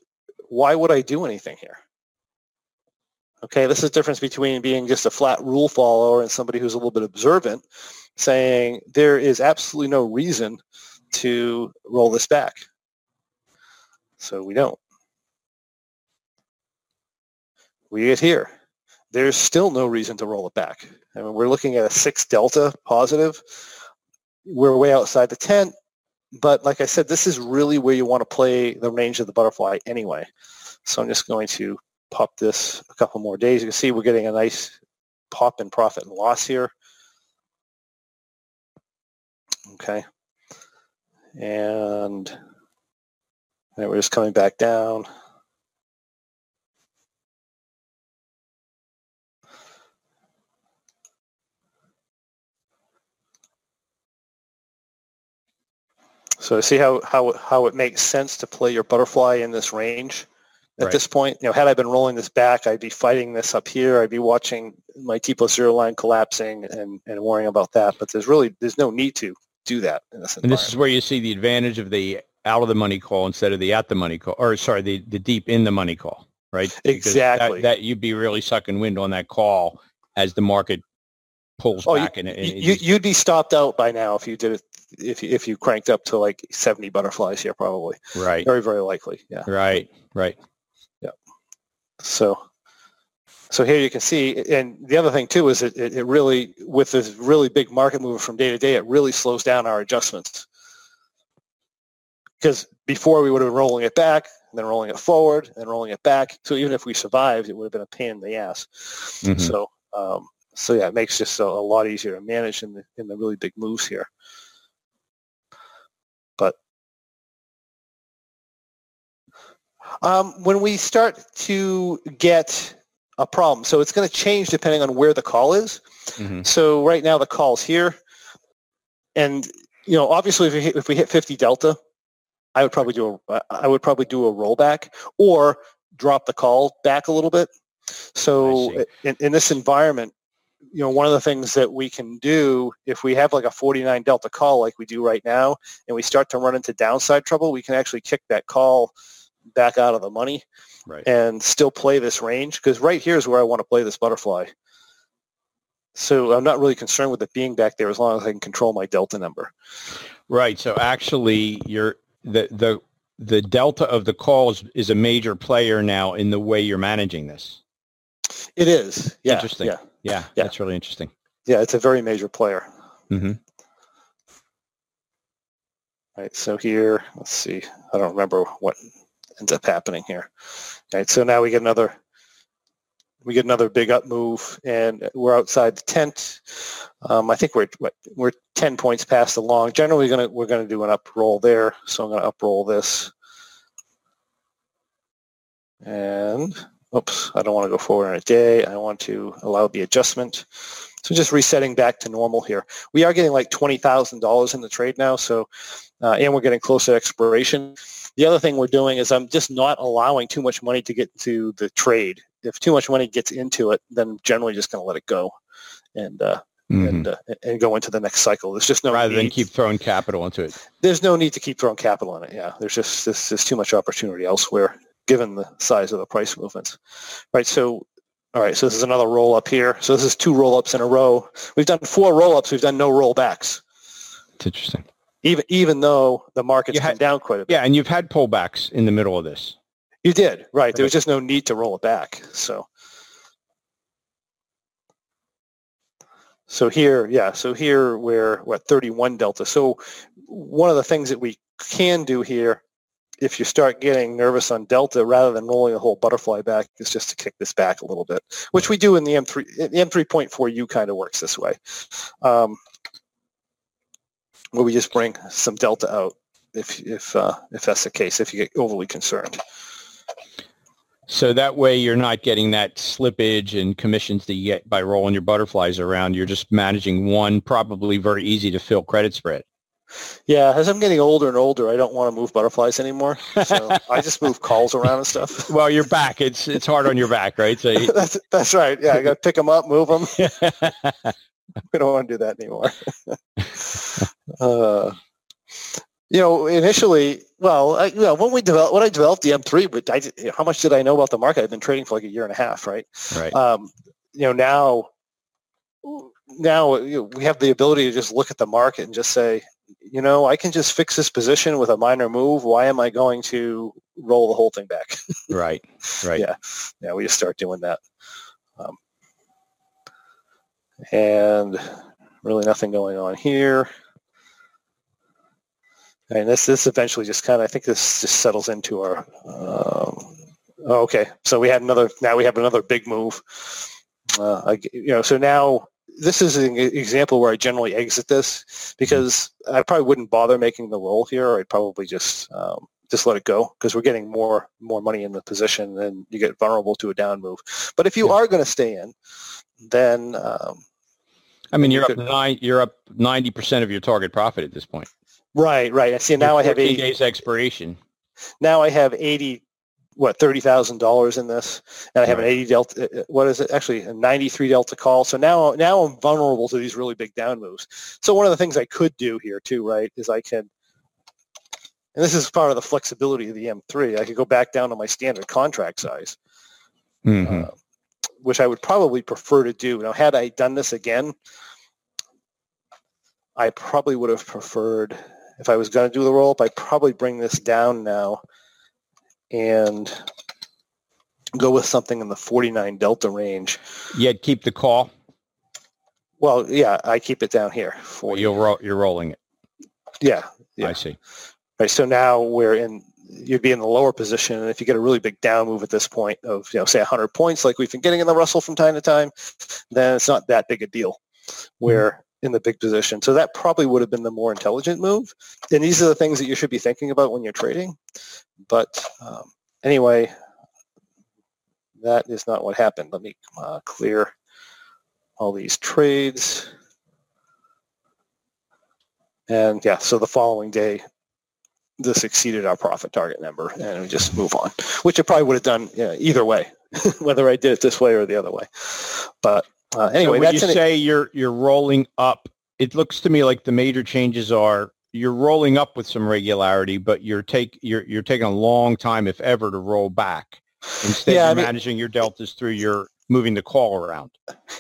S2: why would I do anything here? Okay, this is the difference between being just a flat rule follower and somebody who's a little bit observant, saying there is absolutely no reason to roll this back. So we don't. We get here. There's still no reason to roll it back. I mean, we're looking at a 6 delta positive. We're way outside the tent. But like I said, this is really where you want to play the range of the butterfly anyway. So I'm just going to pop this a couple more days. You can see we're getting a nice pop in profit and loss here. Okay. And then we're just coming back down. So see how, how, how it makes sense to play your butterfly in this range at right. this point. You know, had I been rolling this back, I'd be fighting this up here. I'd be watching my T plus zero line collapsing and, and worrying about that. But there's really, there's no need to do that in this
S1: And this is where you see the advantage of the out of the money call instead of the at the money call, or sorry, the, the deep in the money call, right?
S2: Exactly.
S1: That, that, you'd be really sucking wind on that call as the market pulls oh, back.
S2: You,
S1: and,
S2: and you, you'd be stopped out by now if you did it if you, if you cranked up to like 70 butterflies here, probably.
S1: Right.
S2: Very, very likely. Yeah.
S1: Right. Right.
S2: So, so here you can see, and the other thing too is it, it really, with this really big market move from day to day, it really slows down our adjustments. Because before we would have been rolling it back, and then rolling it forward, and then rolling it back. So even if we survived, it would have been a pain in the ass. Mm-hmm. So, um, so yeah, it makes just a, a, lot easier to manage in the in the really big moves here. Um, when we start to get a problem, so it's going to change depending on where the call is. Mm-hmm. So right now the call's here, and you know, obviously if we hit, if we hit 50 delta, I would probably do a I would probably do a rollback or drop the call back a little bit. So in, in this environment, you know, one of the things that we can do if we have like a 49 delta call like we do right now, and we start to run into downside trouble, we can actually kick that call back out of the money right. and still play this range because right here is where I want to play this butterfly. So I'm not really concerned with it being back there as long as I can control my delta number.
S1: Right. So actually, you're the the the delta of the calls is a major player now in the way you're managing this.
S2: It is. Yeah.
S1: Interesting. Yeah. Yeah. yeah. That's really interesting.
S2: Yeah, it's a very major player. Mm-hmm. Right. So here, let's see. I don't remember what ends up happening here. Right, so now we get another we get another big up move, and we're outside the tent. Um, I think we're what, we're ten points past the long. Generally, gonna we're gonna do an up roll there, so I'm gonna up roll this, and oops, I don't want to go forward in a day. I want to allow the adjustment. So just resetting back to normal here. We are getting like twenty thousand dollars in the trade now, so uh, and we're getting close to expiration. The other thing we're doing is I'm just not allowing too much money to get into the trade. If too much money gets into it, then generally just going to let it go and uh, mm-hmm. and uh, and go into the next cycle. There's just no
S1: rather
S2: need.
S1: than keep throwing capital into it.
S2: There's no need to keep throwing capital in it. Yeah, there's just there's, there's too much opportunity elsewhere given the size of the price movements. Right. So all right, so this is another roll up here. So this is two roll ups in a row. We've done four roll ups. We've done no rollbacks.
S1: It's interesting
S2: even even though the market's had, come down quite a bit.
S1: Yeah, and you've had pullbacks in the middle of this.
S2: You did, right. There was just no need to roll it back. So So here, yeah, so here we're what 31 delta. So one of the things that we can do here if you start getting nervous on delta rather than rolling the whole butterfly back is just to kick this back a little bit, which we do in the M3 the M3.4U kind of works this way. Um, where we just bring some delta out if if uh, if that's the case. If you get overly concerned.
S1: So that way you're not getting that slippage and commissions that you get by rolling your butterflies around. You're just managing one probably very easy to fill credit spread.
S2: Yeah, as I'm getting older and older, I don't want to move butterflies anymore. So I just move calls around and stuff.
S1: Well, your back, it's it's hard on your back, right? So you...
S2: that's that's right. Yeah, I got to pick them up, move them. we don't want to do that anymore. uh, you know, initially, well, I, you know, when we developed, when I developed the M3, but I, how much did I know about the market? I've been trading for like a year and a half, right?
S1: Right.
S2: Um, you know, now, now you know, we have the ability to just look at the market and just say, you know, I can just fix this position with a minor move. Why am I going to roll the whole thing back?
S1: right. Right.
S2: Yeah. Yeah. We just start doing that. Um, and really nothing going on here. And this this eventually just kind of I think this just settles into our. Um, oh, okay, so we had another. Now we have another big move. Uh, I, you know, so now this is an example where I generally exit this because I probably wouldn't bother making the roll here. I'd probably just um, just let it go because we're getting more more money in the position and you get vulnerable to a down move. But if you yeah. are going to stay in, then um,
S1: I mean you're up nine, you're up ninety percent of your target profit at this point.
S2: Right, right. I see. Now I have eighty
S1: days expiration.
S2: Now I have eighty, what thirty thousand dollars in this, and I have right. an eighty delta. Uh, uh, what is it? Actually, a ninety-three delta call. So now, now I'm vulnerable to these really big down moves. So one of the things I could do here too, right, is I can, and this is part of the flexibility of the M3. I could go back down to my standard contract size, mm-hmm. uh, which I would probably prefer to do. Now, had I done this again, I probably would have preferred if I was going to do the roll up, I'd probably bring this down now and go with something in the 49 delta range.
S1: Yeah, keep the call.
S2: Well, yeah, I keep it down here.
S1: For you're ro- you're rolling it.
S2: Yeah, yeah.
S1: I see.
S2: Right. So now we're in. You'd be in the lower position, and if you get a really big down move at this point of, you know, say 100 points, like we've been getting in the Russell from time to time, then it's not that big a deal. Where in the big position. So that probably would have been the more intelligent move. And these are the things that you should be thinking about when you're trading. But um, anyway, that is not what happened. Let me uh, clear all these trades. And yeah, so the following day, this exceeded our profit target number, and we just move on, which I probably would have done either way, whether I did it this way or the other way. But uh, anyway,
S1: so when you say you're you're rolling up, it looks to me like the major changes are you're rolling up with some regularity, but you're take you're you're taking a long time, if ever, to roll back. Instead, yeah, you're I mean, managing your deltas through your moving the call around.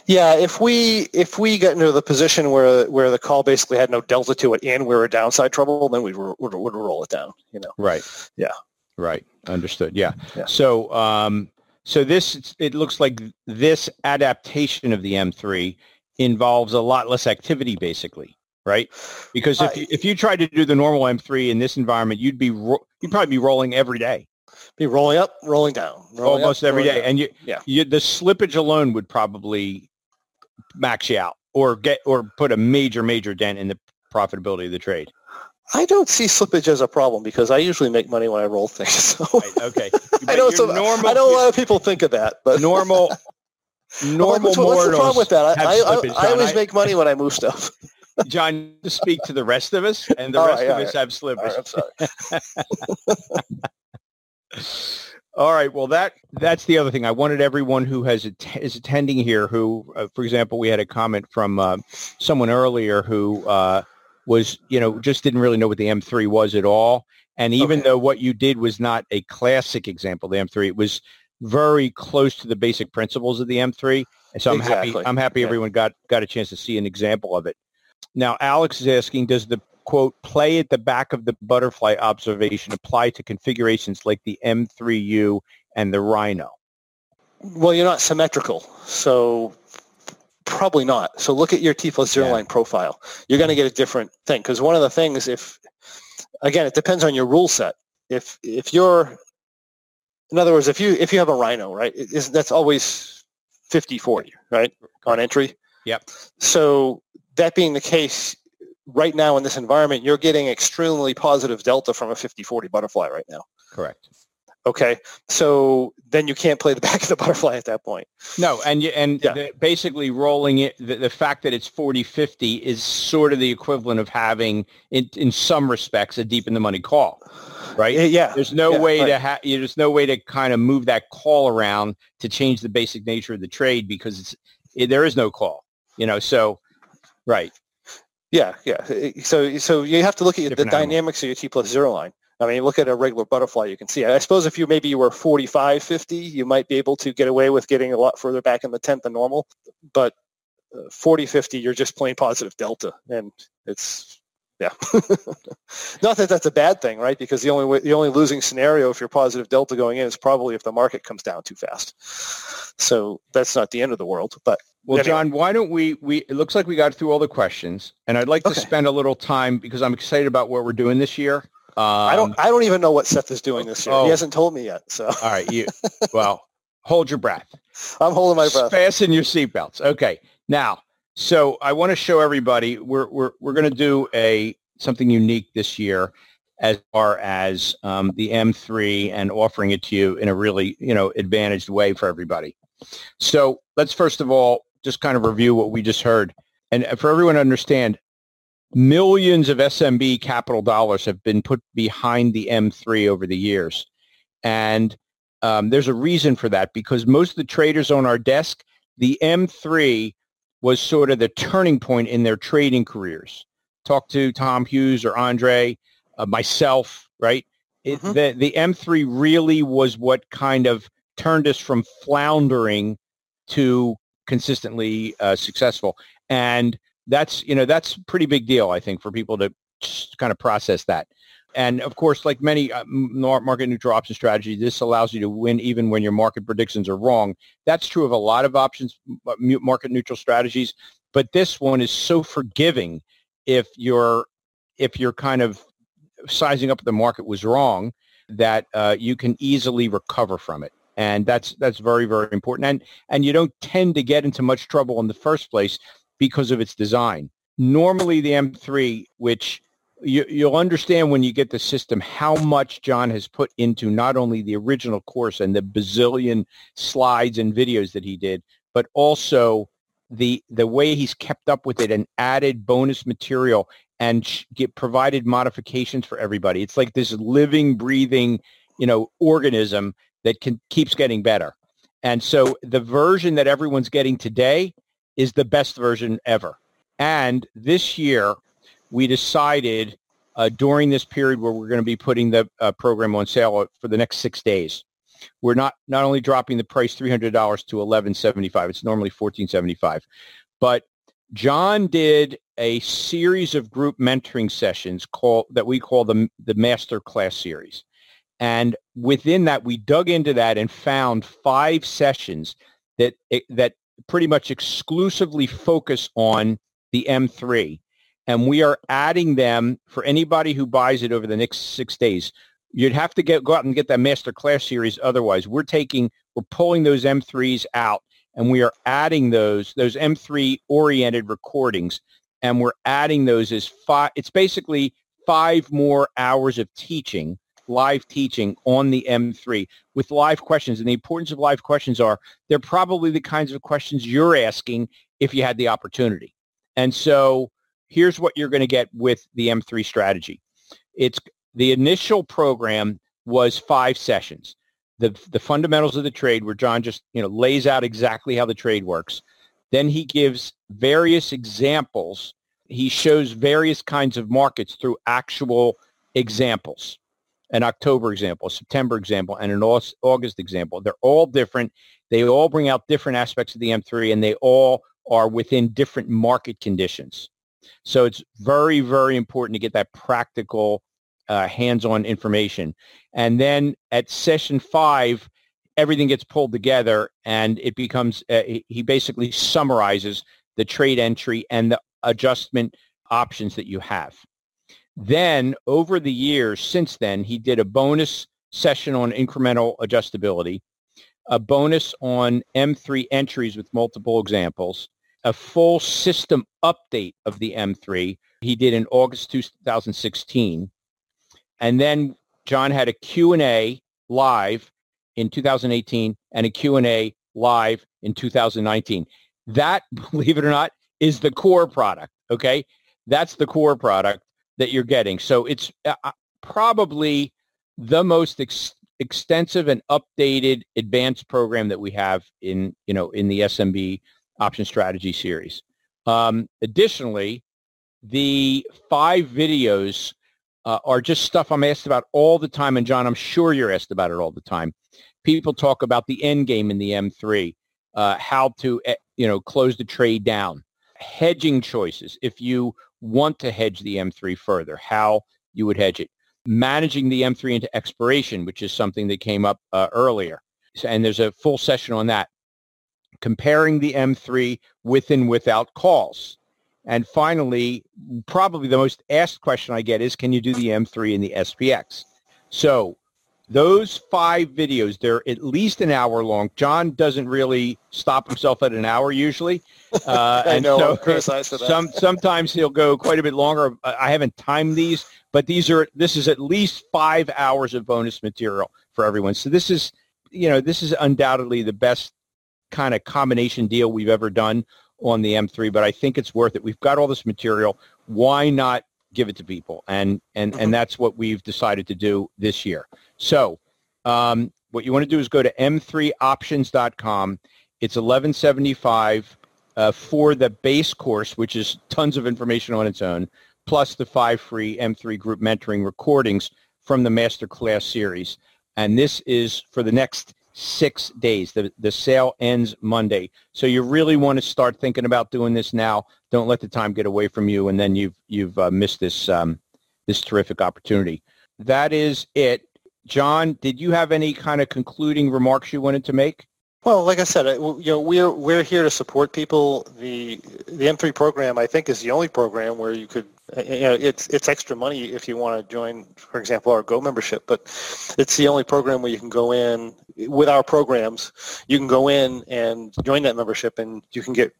S2: Yeah, if we if we get into the position where where the call basically had no delta to it and we were downside trouble, then we would, would, would roll it down. You know.
S1: Right.
S2: Yeah.
S1: Right. Understood. Yeah. yeah. So um, so this, it looks like this adaptation of the M3 involves a lot less activity, basically, right? Because if you, if you tried to do the normal M3 in this environment, you'd be ro- you'd probably be rolling every day.
S2: Be rolling up, rolling down, rolling
S1: almost
S2: up,
S1: every day, down. and you, yeah, you, the slippage alone would probably max you out or get or put a major major dent in the profitability of the trade.
S2: I don't see slippage as a problem because I usually make money when I roll things. So.
S1: Right, okay.
S2: I know some, normal, I know a lot of people think of that, but
S1: normal normal what's, what's the problem with that? I,
S2: I, I, always make money when I move stuff.
S1: John, to speak to the rest of us, and the all rest right, of us right. have slippage.
S2: I'm sorry.
S1: All right. Well, that that's the other thing. I wanted everyone who has is attending here, who, uh, for example, we had a comment from uh, someone earlier who uh, was, you know, just didn't really know what the M3 was at all. And even okay. though what you did was not a classic example of the M3, it was very close to the basic principles of the M3. And so I'm exactly. happy. I'm happy yeah. everyone got got a chance to see an example of it. Now, Alex is asking, does the quote play at the back of the butterfly observation apply to configurations like the M3U and the Rhino?
S2: Well, you're not symmetrical, so Probably not. So look at your T plus zero yeah. line profile. You're going to get a different thing because one of the things, if again, it depends on your rule set. If if you're, in other words, if you if you have a Rhino, right, is that's always 50-40, right, on entry.
S1: Yep.
S2: So that being the case, right now in this environment, you're getting extremely positive delta from a 50-40 butterfly right now.
S1: Correct.
S2: Okay, so then you can't play the back of the butterfly at that point.
S1: No, and and yeah. the, basically rolling it, the, the, fact that it's 40-50 is sort of the equivalent of having, in, in some respects, a deep in the money call, right?
S2: Yeah.
S1: There's no
S2: yeah,
S1: way right. to have, there's no way to kind of move that call around to change the basic nature of the trade because it's, it, there is no call, you know, so, right.
S2: Yeah, yeah. So, so you have to look at Different the animal. dynamics of your T plus zero line. I mean, look at a regular butterfly, you can see. I suppose if you maybe you were 45, 50, you might be able to get away with getting a lot further back in the tent than normal. But uh, 40, 50, you're just playing positive delta. And it's, yeah. Not that that's a bad thing, right? Because the only way, the only losing scenario if you're positive delta going in is probably if the market comes down too fast. So that's not the end of the world. But
S1: well, anyway. John, why don't we, we, it looks like we got through all the questions and I'd like to spend a little time because I'm excited about what we're doing this year.
S2: Um, I don't. I don't even know what Seth is doing this year. Oh, he hasn't told me yet. So.
S1: All right. You. well, hold your breath.
S2: I'm holding my breath.
S1: Fasten your seatbelts. Okay. Now, so I want to show everybody we're we're we're going to do a something unique this year as far as um, the M3 and offering it to you in a really you know advantaged way for everybody. So let's first of all just kind of review what we just heard. And for everyone to understand, millions of SMB capital dollars have been put behind the M3 over the years. And um, there's a reason for that because most of the traders on our desk, the M3 was sort of the turning point in their trading careers. Talk to Tom Hughes or Andre, uh, myself, right? It, mm-hmm. the, the M3 really was what kind of turned us from floundering to consistently uh, successful. And that's you know that's pretty big deal i think for people to kind of process that and of course like many uh, market neutral option strategies this allows you to win even when your market predictions are wrong. That's true of a lot of options uh, market neutral strategies but this one is so forgiving if you're if you're kind of sizing up the market was wrong that uh, you can easily recover from it. And that's that's very very important. And and you don't tend to get into much trouble in the first place because of its design. Normally the M3, which you, you'll understand when you get the system how much John has put into not only the original course and the bazillion slides and videos that he did, but also the the way he's kept up with it and added bonus material and get provided modifications for everybody. It's like this living, breathing, you know, organism that can keeps getting better. And so the version that everyone's getting today is the best version ever. And this year, we decided uh, during this period where we're going to be putting the uh, program on sale for the next six days, we're not not only dropping the price three hundred dollars to eleven seventy five. It's normally fourteen seventy five, but John did a series of group mentoring sessions called that we call the the master class series, and within that we dug into that and found five sessions that that pretty much exclusively focus on the M3. And we are adding them for anybody who buys it over the next six days. You'd have to get go out and get that master class series. Otherwise, we're taking, we're pulling those M3s out and we are adding those, those M3 oriented recordings. And we're adding those as five, it's basically five more hours of teaching live teaching on the M3 with live questions. And the importance of live questions are they're probably the kinds of questions you're asking if you had the opportunity. And so here's what you're going to get with the M3 strategy. It's the initial program was five sessions. The, the fundamentals of the trade where John just you know lays out exactly how the trade works. Then he gives various examples. He shows various kinds of markets through actual examples an October example, a September example, and an August example. They're all different. They all bring out different aspects of the M3, and they all are within different market conditions. So it's very, very important to get that practical, uh, hands-on information. And then at session five, everything gets pulled together, and it becomes, uh, he basically summarizes the trade entry and the adjustment options that you have. Then over the years since then, he did a bonus session on incremental adjustability, a bonus on M3 entries with multiple examples, a full system update of the M3 he did in August 2016. And then John had a Q&A live in 2018 and a Q&A live in 2019. That, believe it or not, is the core product, okay? That's the core product that you're getting. So it's uh, uh probably the most ex- extensive and updated advanced program that we have in, you know, in the SMB option strategy series. Um, additionally, the five videos uh, are just stuff I'm asked about all the time. And John, I'm sure you're asked about it all the time. People talk about the end game in the M3, uh, how to, eh, you know, close the trade down, hedging choices. If you want to hedge the M3 further, how you would hedge it, managing the M3 into expiration, which is something that came up uh, earlier. And there's a full session on that. Comparing the M3 with and without calls. And finally, probably the most asked question I get is, can you do the M3 and the SPX? So those five videos, they're at least an hour long. John doesn't really stop himself at an hour usually.
S2: Uh, I know, so, I'm criticized that.
S1: Some, sometimes he'll go quite a bit longer. I haven't timed these, but these are, this is at least five hours of bonus material for everyone. So this is, you know, this is undoubtedly the best kind of combination deal we've ever done on the M3, but I think it's worth it. We've got all this material. Why not give it to people? And and and mm-hmm. that's what we've decided to do this year. So um, what you want to do is go to m3options.com. It's 1175 uh, for the base course, which is tons of information on its own, plus the five free M3 group mentoring recordings from the masterclass series. And this is for the next six days. The, the sale ends Monday. So you really want to start thinking about doing this now. Don't let the time get away from you, and then you've, you've uh, missed this, um, this terrific opportunity. That is it. John, did you have any kind of concluding remarks you wanted to make?
S2: Well, like I said, you know, we're we're here to support people. The the M3 program, I think, is the only program where you could, you know, it's it's extra money if you want to join, for example, our Go membership. But it's the only program where you can go in with our programs. You can go in and join that membership, and you can get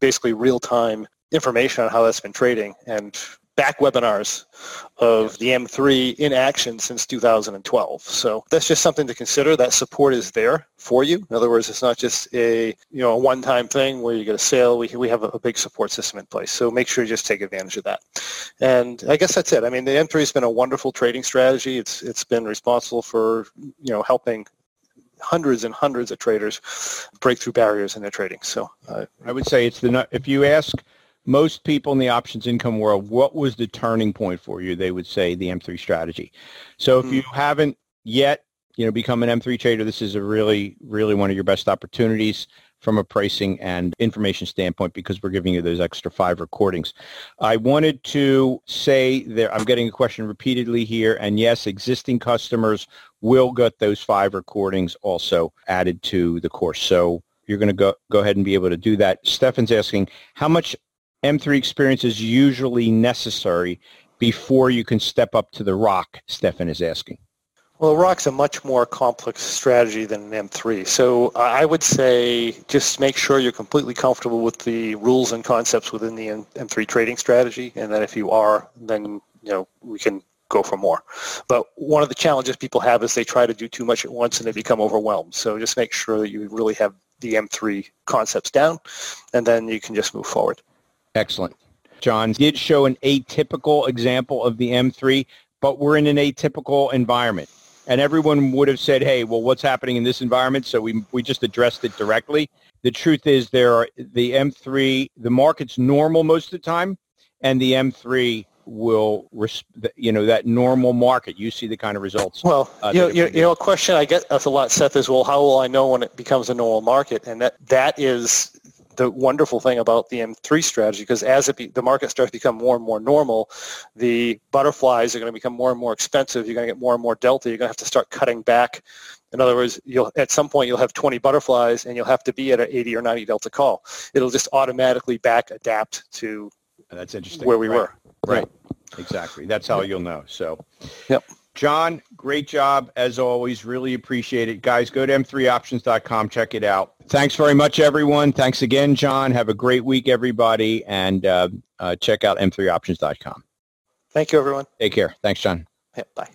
S2: basically real time information on how that's been trading and back webinars of the M3 in action since 2012. So that's just something to consider. That support is there for you. In other words, it's not just a you know a one-time thing where you get a sale. We we have a, a big support system in place. So make sure you just take advantage of that. And I guess that's it. I mean, the M3 has been a wonderful trading strategy. It's it's been responsible for you know helping hundreds and hundreds of traders break through barriers in their trading. So uh,
S1: I would say it's the if you ask most people in the options income world, what was the turning point for you? They would say the M3 strategy. So if mm. you haven't yet, you know, become an M3 trader, this is a really, really one of your best opportunities from a pricing and information standpoint because we're giving you those extra five recordings. I wanted to say that I'm getting a question repeatedly here, and yes, existing customers will get those five recordings also added to the course. So you're going to go, go ahead and be able to do that. Stefan's asking, how much M3 experience is usually necessary before you can step up to the rock, Stefan is asking.
S2: Well, Rock's a much more complex strategy than an M3. So I would say just make sure you're completely comfortable with the rules and concepts within the M3 trading strategy, and then if you are, then you know we can go for more. But one of the challenges people have is they try to do too much at once and they become overwhelmed. So just make sure that you really have the M3 concepts down, and then you can just move forward.
S1: Excellent. John did show an atypical example of the M3, but we're in an atypical environment. And everyone would have said, hey, well, what's happening in this environment? So we, we just addressed it directly. The truth is there are the M3, the market's normal most of the time, and the M3 will, you know, that normal market. You see the kind of results.
S2: Well, uh, you, know, you, you know, a question I get a lot, Seth, is, well, how will I know when it becomes a normal market? And that that is the wonderful thing about the M3 strategy, because as be, the market starts to become more and more normal, the butterflies are going to become more and more expensive. You're going to get more and more delta. You're going to have to start cutting back. In other words, you'll at some point you'll have 20 butterflies, and you'll have to be at an 80 or 90 delta call. It'll just automatically back adapt to
S1: that's interesting
S2: where we
S1: right.
S2: were.
S1: Right. Exactly. That's how you'll know. So.
S2: Yep.
S1: John, great job as always. Really appreciate it. Guys, go to m3options.com. Check it out. Thanks very much, everyone. Thanks again, John. Have a great week, everybody. And uh, uh, check out m3options.com.
S2: Thank you, everyone.
S1: Take care. Thanks, John.
S2: Yeah, bye.